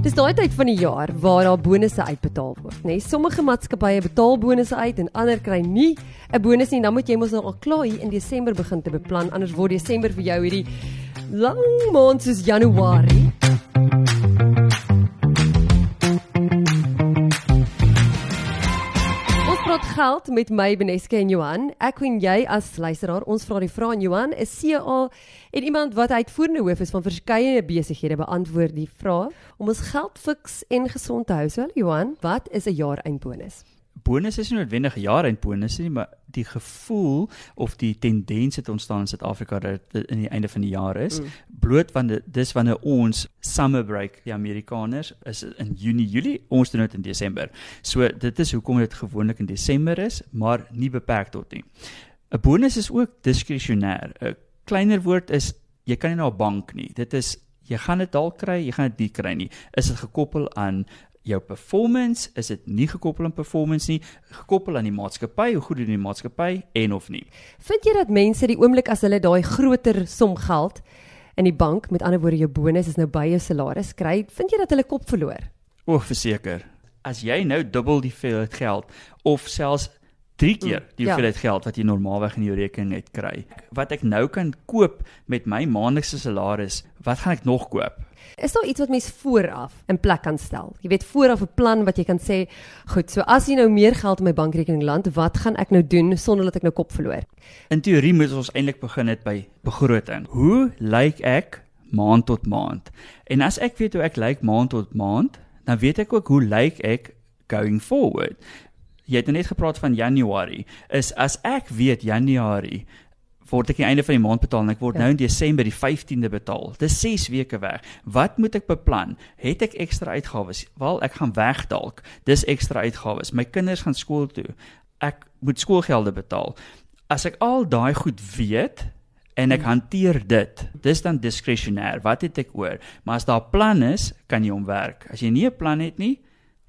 Dis daai tyd van die jaar waar daar bonusse uitbetaal word, nê? Nee, sommige maatskappye betaal bonusse uit en ander kry nie 'n bonus nie. Dan moet jy mos nou al klaar hier in Desember begin te beplan, anders word Desember vir jou hierdie lang maand soos Januarie. Geld met my Beneske en Johan. Ek en jy as luisteraar, ons vra die vraag aan Johan, is CA en iemand wat uitvoerende hoof is van verskeie besighede beantwoord die vraag om ons geld fiks en gesond te hou. So Johan, wat is 'n jaar eindbonus? Bonus is nie noodwendig 'n jaar eind bonus nie, maar die gevoel of die tendens het ontstaan in Suid-Afrika dat dit in die einde van die jaar is. Mm. Bloot want dis wanneer ons summer break, die Amerikaners, is in Junie, Julie, ons doen dit in Desember. So dit is hoekom dit gewoonlik in Desember is, maar nie beperk tot nie. 'n Bonus is ook diskresionêr. 'n Kleiner woord is jy kan nie na 'n bank nie. Dit is jy gaan dit dalk kry, jy gaan dit nie kry nie. Is dit gekoppel aan jou performance is dit nie gekoppel aan performance nie, gekoppel aan die maatskappy, hoe goed doen die maatskappy en of nie. Vind jy dat mense die oomblik as hulle daai groter som geld in die bank, met ander woorde jou bonus is nou by jou salaris kry, vind jy dat hulle kop verloor? O, verseker. As jy nou dubbel die hoeveelheid geld of selfs 3 keer die ja. hoeveelheid geld wat jy normaalweg in jou rekening net kry, wat ek nou kan koop met my maandelikse salaris, wat gaan ek nog koop? Is daar iets wat mens vooraf in plek kan stel? Jy weet vooraf 'n plan wat jy kan sê, goed, so as jy nou meer geld in my bankrekening land, wat gaan ek nou doen sonder dat ek nou kop verloor? In teorie moet ons eintlik begin het by begroting. Hoe lyk ek maand tot maand? En as ek weet hoe ek lyk maand tot maand, dan weet ek ook hoe lyk ek going forward. Jy het net gepraat van Januarie. Is as ek weet Januarie word ek aan die einde van die maand betaal en ek word ja. nou in Desember die 15de betaal. Dis 6 weke weg. Wat moet ek beplan? Het ek ekstra uitgawes? Wel, ek gaan weg dalk. Dis ekstra uitgawes. My kinders gaan skool toe. Ek moet skoolgelde betaal. As ek al daai goed weet en ek hmm. hanteer dit, dis dan diskresionêr. Wat het ek oor? Maar as daar 'n plan is, kan jy hom werk. As jy nie 'n plan het nie,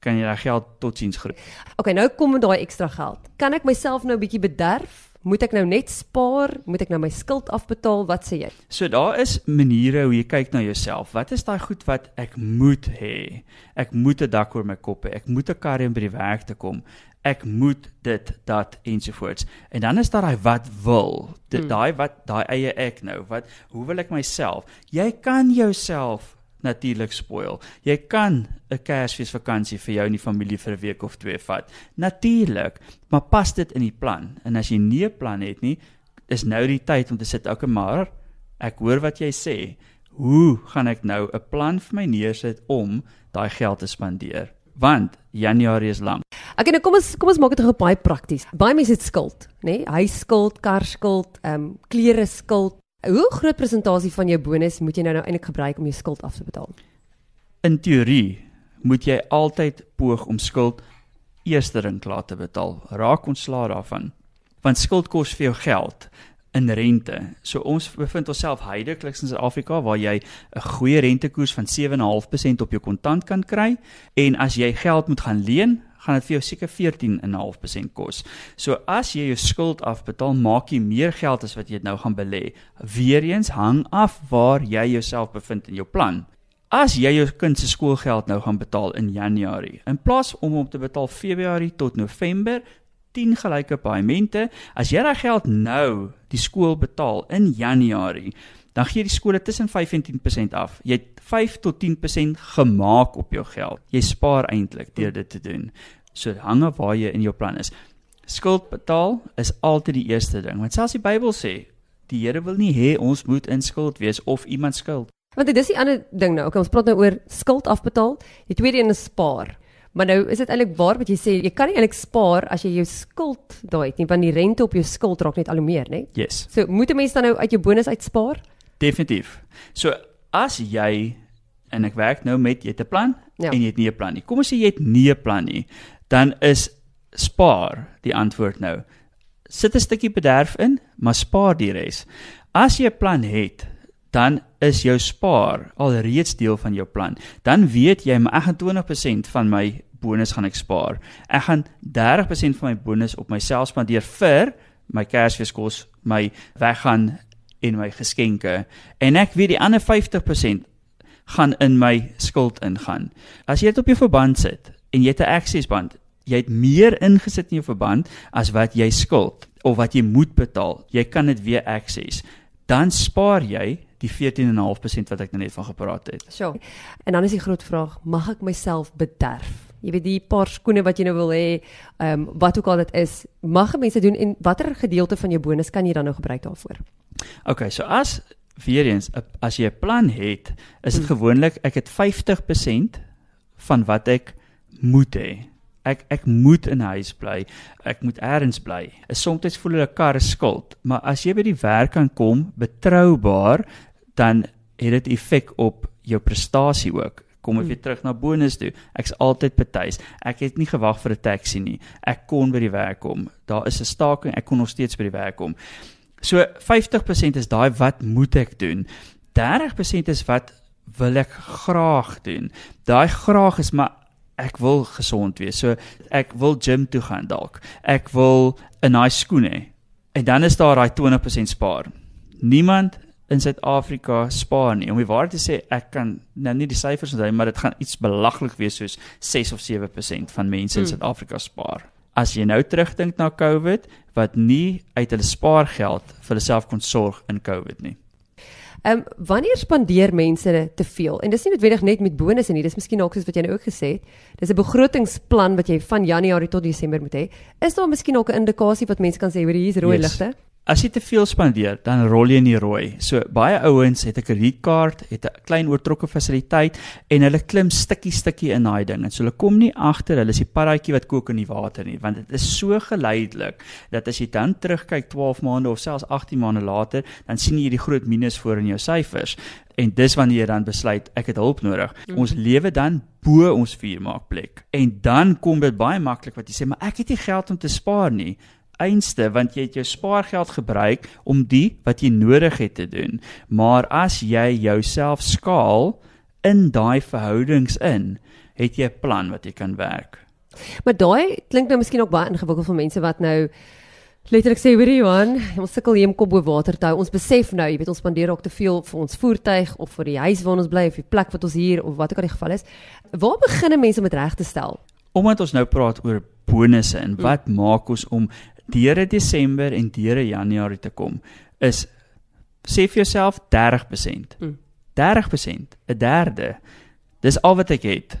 kan jy daai geld totiens groei. Okay, nou kom met daai ekstra geld. Kan ek myself nou 'n bietjie bederf? Moet ek nou net spaar? Moet ek nou my skuld afbetaal? Wat sê jy? So daar is maniere hoe jy kyk na jouself. Wat is daai goed wat ek moet hê? Ek moet 'n dak oor my kop hê. Ek moet 'n kar hê om by die werk te kom. Ek moet dit dat ensovoorts. En dan is daar daai wat wil. Dit hmm. daai wat daai eie ek nou. Wat hoe wil ek myself? Jy kan jouself natuurlik spoil. Jy kan 'n Kersfeesvakansie vir jou en die familie vir 'n week of twee vat. Natuurlik, maar pas dit in die plan. En as jy nie 'n plan het nie, is nou die tyd om te sit, okay, maar ek hoor wat jy sê. Hoe gaan ek nou 'n plan vir my neersit om daai geld te spandeer? Want Januarie is lank. Okay, nou kom ons kom ons maak dit gou baie prakties. Baie mense het skuld, nê? Nee? Huisskuld, karskuld, ehm um, klere skuld, Hoe groot persentasie van jou bonus moet jy nou nou eintlik gebruik om jou skuld af te betaal? In teorie moet jy altyd poog om skuld eerstering klaar te betaal. Raak ontslae daarvan. Want skuld kos vir jou geld in rente. So ons bevind onsself heidekliks in Suid-Afrika waar jy 'n goeie rentekoers van 7.5% op jou kontant kan kry en as jy geld moet gaan leen, gaan dit vir jou seker 14.5% kos. So as jy jou skuld afbetaal, maak jy meer geld as wat jy nou gaan belê. Weereens hang af waar jy jouself bevind in jou plan. As jy jou kind se skoolgeld nou gaan betaal in Januarie, in plaas om hom te betaal Februarie tot November, 10 gelyke paaiemente, as jy daai geld nou die skool betaal in Januarie, dan gee die skole tussen 5 en 10% af. Jy het 5 tot 10% gemaak op jou geld. Jy spaar eintlik deur dit te doen. So hang af waar jy in jou plan is. Skuld betaal is altyd die eerste ding. Want selfs die Bybel sê, die Here wil nie hê ons moet in skuld wees of iemand skuld. Want dit is die ander ding nou. Okay, ons praat nou oor skuld afbetaal. Die tweede een is spaar. Maar nou is dit eintlik waar wat jy sê, jy kan nie eintlik spaar as jy jou skuld daai het nie, want die rente op jou skuld raak net al hoe meer, né? Yes. So moet 'n mens dan nou uit jou bonus uitspaar? Definitief. So as jy en ek werk nou met jy het 'n plan ja. en jy het nie 'n plan nie. Kom ons sê jy het nie 'n plan nie, dan is spaar die antwoord nou. Sit 'n stukkie bederf in, maar spaar die res. As jy 'n plan het, dan is jou spaar alreeds deel van jou plan. Dan weet jy maar ek gaan 20% van my bonus gaan ek spaar. Ek gaan 30% van my bonus op myself spandeer vir my Kersfeeskos, my weggaan en my geskenke en ek weet die ander 50% gaan in my skuld ingaan. As jy dit op jou verband sit en jy het 'n accessband, jy het meer ingesit in jou verband as wat jy skuld of wat jy moet betaal. Jy kan dit weer access. Dan spaar jy die 14.5% wat ek nou net van gepraat het. So. En dan is die groot vraag, mag ek myself bederf? Jy weet die paar skoene wat jy nou wil hê, ehm um, wat ook al dit is, mag mense doen en watter gedeelte van jou bonus kan jy dan nou gebruik daarvoor? Okay, so as weer eens as jy 'n plan het, is dit hmm. gewoonlik ek het 50% van wat ek moet hê. Ek ek moet in 'n huis bly. Ek moet elders bly. Soms voel hulle kar skuld, maar as jy by die werk kan kom betroubaar, dan het dit effek op jou prestasie ook. Kom ek weer terug na bonus toe. Ek's altyd betuis. Ek het nie gewag vir 'n taxi nie. Ek kon by die werk kom. Daar is 'n staking, ek kon nog steeds by die werk kom. So 50% is daai wat moet ek doen. 30% is wat wil ek graag doen. Daai graag is maar ek wil gesond wees. So ek wil gym toe gaan dalk. Ek wil 'n nice skoen hê. En dan is daar daai 20% spaar. Niemand in Suid-Afrika spaar nie. Om die waarheid te sê, ek kan nou nie die syfers onthou, maar dit gaan iets belaglik wees soos 6 of 7% van mense in hmm. Suid-Afrika spaar as jy nou terugdink na COVID wat nie uit hulle spaargeld vir hulle self kon sorg in COVID nie. Ehm um, wanneer spandeer mense te veel? En dis nie noodwendig net met bonusse nie, dis miskien ook soos wat jy nou ook gesê het. Dis 'n begrotingsplan wat jy van Januarie tot Desember moet hê. Is daar miskien ook 'n indikasie wat mense kan sê hoor hier is rooi yes. ligte? As jy te veel spandeer, dan rol jy in die rooi. So baie ouens het 'n kredietkaart, het 'n klein oortrokke fasiliteit en hulle klim stukkie stukkie in daai ding. En so hulle kom nie agter hulle is die paddaatjie wat kook in die water nie, want dit is so geleidelik dat as jy dan terugkyk 12 maande of selfs 18 maande later, dan sien jy die groot minus voor in jou syfers. En dis wanneer jy dan besluit ek het hulp nodig. Mm. Ons lewe dan bo ons vuurmaakplek. En dan kom dit baie maklik wat jy sê, maar ek het nie geld om te spaar nie einste want jy het jou spaargeld gebruik om die wat jy nodig het te doen. Maar as jy jouself skaal in daai verhoudings in, het jy 'n plan wat jy kan werk. Maar daai klink nou miskien ook baie ingewikkeld vir mense wat nou letterlik sê hoor Johan, ons sukkel hier om kop bo water te hou. Ons besef nou, jy weet ons spandeer ook te veel vir ons voertuig of vir die huis waar ons bly of die plek wat ons hier of wat ook al die geval is. Waar begin mense om dit reg te stel? Omdat ons nou praat oor bonusse en wat hmm. maak ons om deure Desember en deure Januarie te kom is sê vir jouself 30%. Mm. 30%, 'n derde. Dis al wat ek het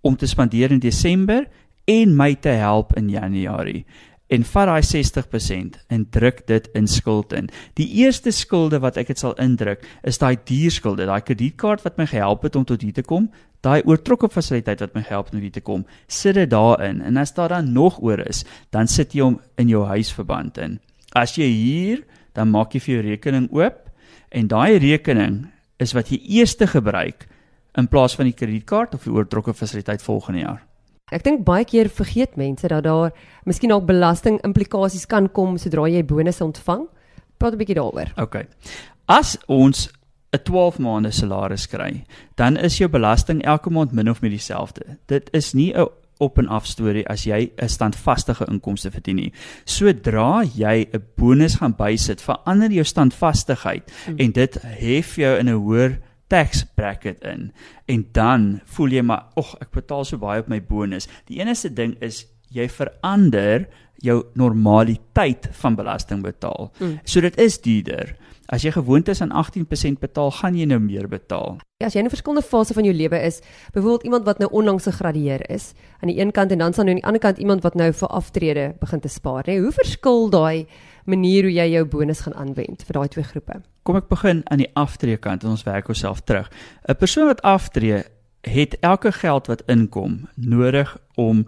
om te spandeer in Desember en my te help in Januarie en vat daai 60% en druk dit in skuld in. Die eerste skulde wat ek dit sal indruk is daai dierskulde, daai kredietkaart wat my gehelp het om tot hier te kom, daai oortrokke fasiliteit wat my het om hier te kom. Sit dit daarin en as daar dan nog oor is, dan sit jy hom in jou huisverband in. As jy hier, dan maak jy vir jou rekening oop en daai rekening is wat jy eers gebruik in plaas van die kredietkaart of die oortrokke fasiliteit volgende jaar. Ek dink baie keer vergeet mense dat daar miskien ook belasting implikasies kan kom sodra jy bonusse ontvang. Praat 'n bietjie daaroor. OK. As ons 'n 12 maande salaris kry, dan is jou belasting elke maand min of meer dieselfde. Dit is nie 'n op en af storie as jy 'n standvaste inkomste verdien nie. Sodra jy 'n bonus gaan bysit, verander jou standvastigheid hmm. en dit hef jou in 'n hoër tax bracket in en dan voel jy maar ag ek betaal so baie op my bonus. Die enigste ding is jy verander jou normaliteit van belasting betaal. Mm. So dit is duurder. As jy gewoond is aan 18% betaal, gaan jy nou meer betaal. Ja, as jy in 'n verskillende fase van jou lewe is, byvoorbeeld iemand wat nou onlangs gegradueer is, aan die een kant en dan staan nou aan die ander kant iemand wat nou vir aftrede begin te spaar, nê? Hoe verskil daai manier hoe jy jou bonus gaan aanwend vir daai twee groepe? Kom ek begin aan die aftree kant en ons werk onsself terug. 'n Persoon wat aftree, het elke geld wat inkom nodig om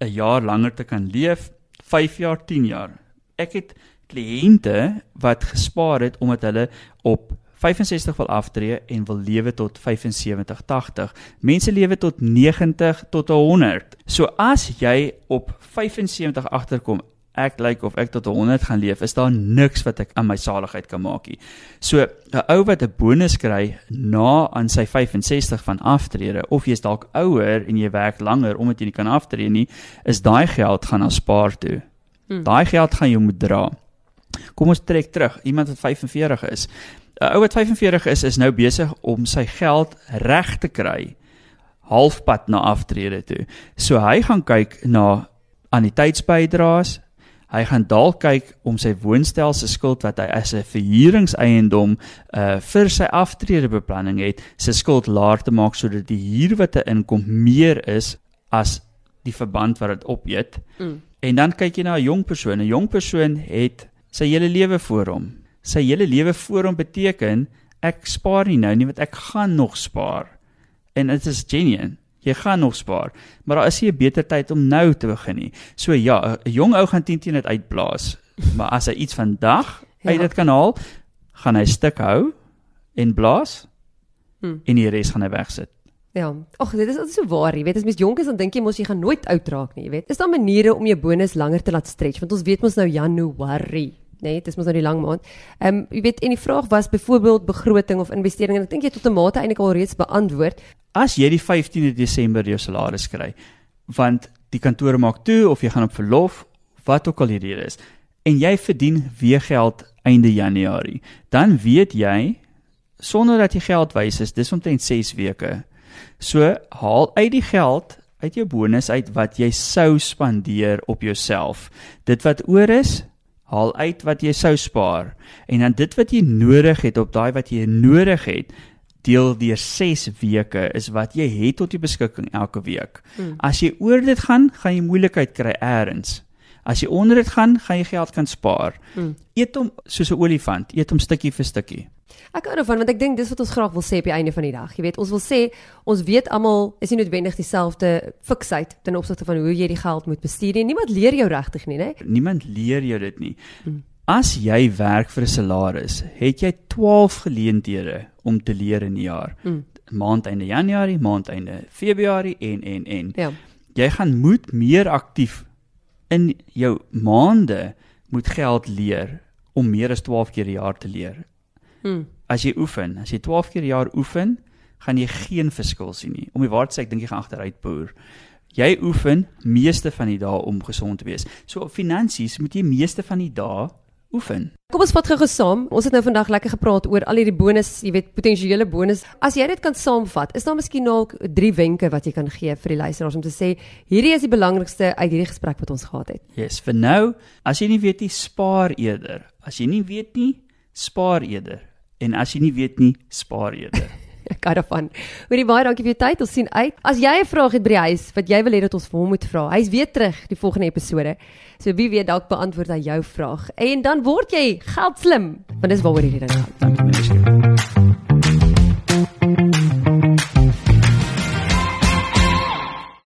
'n jaar langer te kan leef, 5 jaar, 10 jaar. Ek het kliënte wat gespaar het omdat hulle op 65 wil aftree en wil lewe tot 75 80. Mense lewe tot 90 tot 100. So as jy op 75 agterkom, ek lyk like of ek tot 100 gaan leef, is daar niks wat ek aan my saligheid kan maak nie. So 'n ou wat 'n bonus kry na aan sy 65 van aftrede of jy's dalk ouer en jy werk langer omdat jy nie kan aftree nie, is daai geld gaan na spaar toe. Hmm. Daai geld gaan jy moet dra. Kom ons trek terug. Iemand wat 45 is. 'n Ou wat 45 is, is nou besig om sy geld reg te kry halfpad na aftrede toe. So hy gaan kyk na anniteitsbydraes. Hy gaan dalk kyk om sy woonstel se skuld wat hy as 'n verhuuringseiendom uh vir sy aftredebeplanning het, sy skuld laer te maak sodat die huur wat hy inkom meer is as die verband wat dit opeet. Mm. En dan kyk jy na 'n jong persoon. 'n Jong persoon het sy hele lewe voor hom. Sy hele lewe voor hom beteken ek spaar nie nou nie, want ek gaan nog spaar. En dit is genuine. Jy gaan nog spaar, maar daar is nie 'n beter tyd om nou te begin nie. So ja, 'n jong ou gaan teen teen dit uitblaas. Maar as hy iets vandag ja. uit dit kan haal, gaan hy stuk hou en blaas. Hmm. En die res gaan hy wegsit. Ja. Ag, dit is so waar, jy weet, as mens jonk is dan dink jy mos jy gaan nooit oud raak nie, jy weet. Is daar maniere om jou bonus langer te laat stretch? Want ons weet mos nou Januarie, nee, dit is mos nou die lang maand. Ehm um, jy weet, en die vraag was byvoorbeeld begroting of investering en ek dink jy tot 'n mate eintlik al reeds beantwoord. As jy die 15de Desember jou salaris kry, want die kantore maak toe of jy gaan op verlof, wat ook al die rede is, en jy verdien weer geld einde Januarie, dan weet jy sonder dat jy geld wys is, dis omtrent 6 weke So haal uit die geld uit jou bonus uit wat jy sou spandeer op jouself. Dit wat oor is, haal uit wat jy sou spaar en dan dit wat jy nodig het op daai wat jy nodig het deel deur 6 weke is wat jy het tot jou beskikking elke week. Hmm. As jy oor dit gaan, gaan jy moeilikheid kry eers. As jy onder dit gaan, gaan jy geld kan spaar. Hmm. Eet hom soos 'n olifant, eet hom stukkie vir stukkie. Ek hou daarvan want ek dink dis wat ons graag wil sê op die einde van die dag. Jy weet, ons wil sê ons weet almal is nie noodwendig dieselfde fiksheid ten opsigte van hoe jy die geld moet bestuur nie. Niemand leer jou regtig nie, né? Niemand leer jou dit nie. Hmm. As jy werk vir 'n salaris, het jy 12 geleenthede om te leer in 'n jaar. Hmm. Maand einde Januarie, maand einde Februarie en en en. Ja. Jy gaan moet meer aktief in jou maande moet geld leer om meer as 12 keer per jaar te leer. Hmm. As jy oefen, as jy 12 keer per jaar oefen, gaan jy geen verskil sien nie. Om die waarheid sê ek dink jy gaan agteruit boer. Jy oefen meeste van die dae om gesond te wees. So op finansies moet jy meeste van die dae oefen. Kom ons vat gou saam. Ons het nou vandag lekker gepraat oor al hierdie bonus, jy weet, potensiële bonus. As jy dit kan saamvat, is daar miskien nog drie wenke wat jy kan gee vir die luisteraars om te sê, hierdie is die belangrikste uit hierdie gesprek wat ons gehad het. Yes, vir nou, as jy nie weet nie, spaar eerder. As jy nie weet nie, spaar eerder. En as jy nie weet nie, spaar eerder. Ek gou daarvan. Hoorie baie dankie vir jou tyd. Ons sien uit. As jy 'n vraag het by die huis wat jy wil hê dat ons vir hom moet vra, hy's weer terug die volgende episode. So wie weet dalk beantwoord hy jou vraag. En dan word jy geldslim, want dis waaroor hierdie ding gaan. Dankie mense.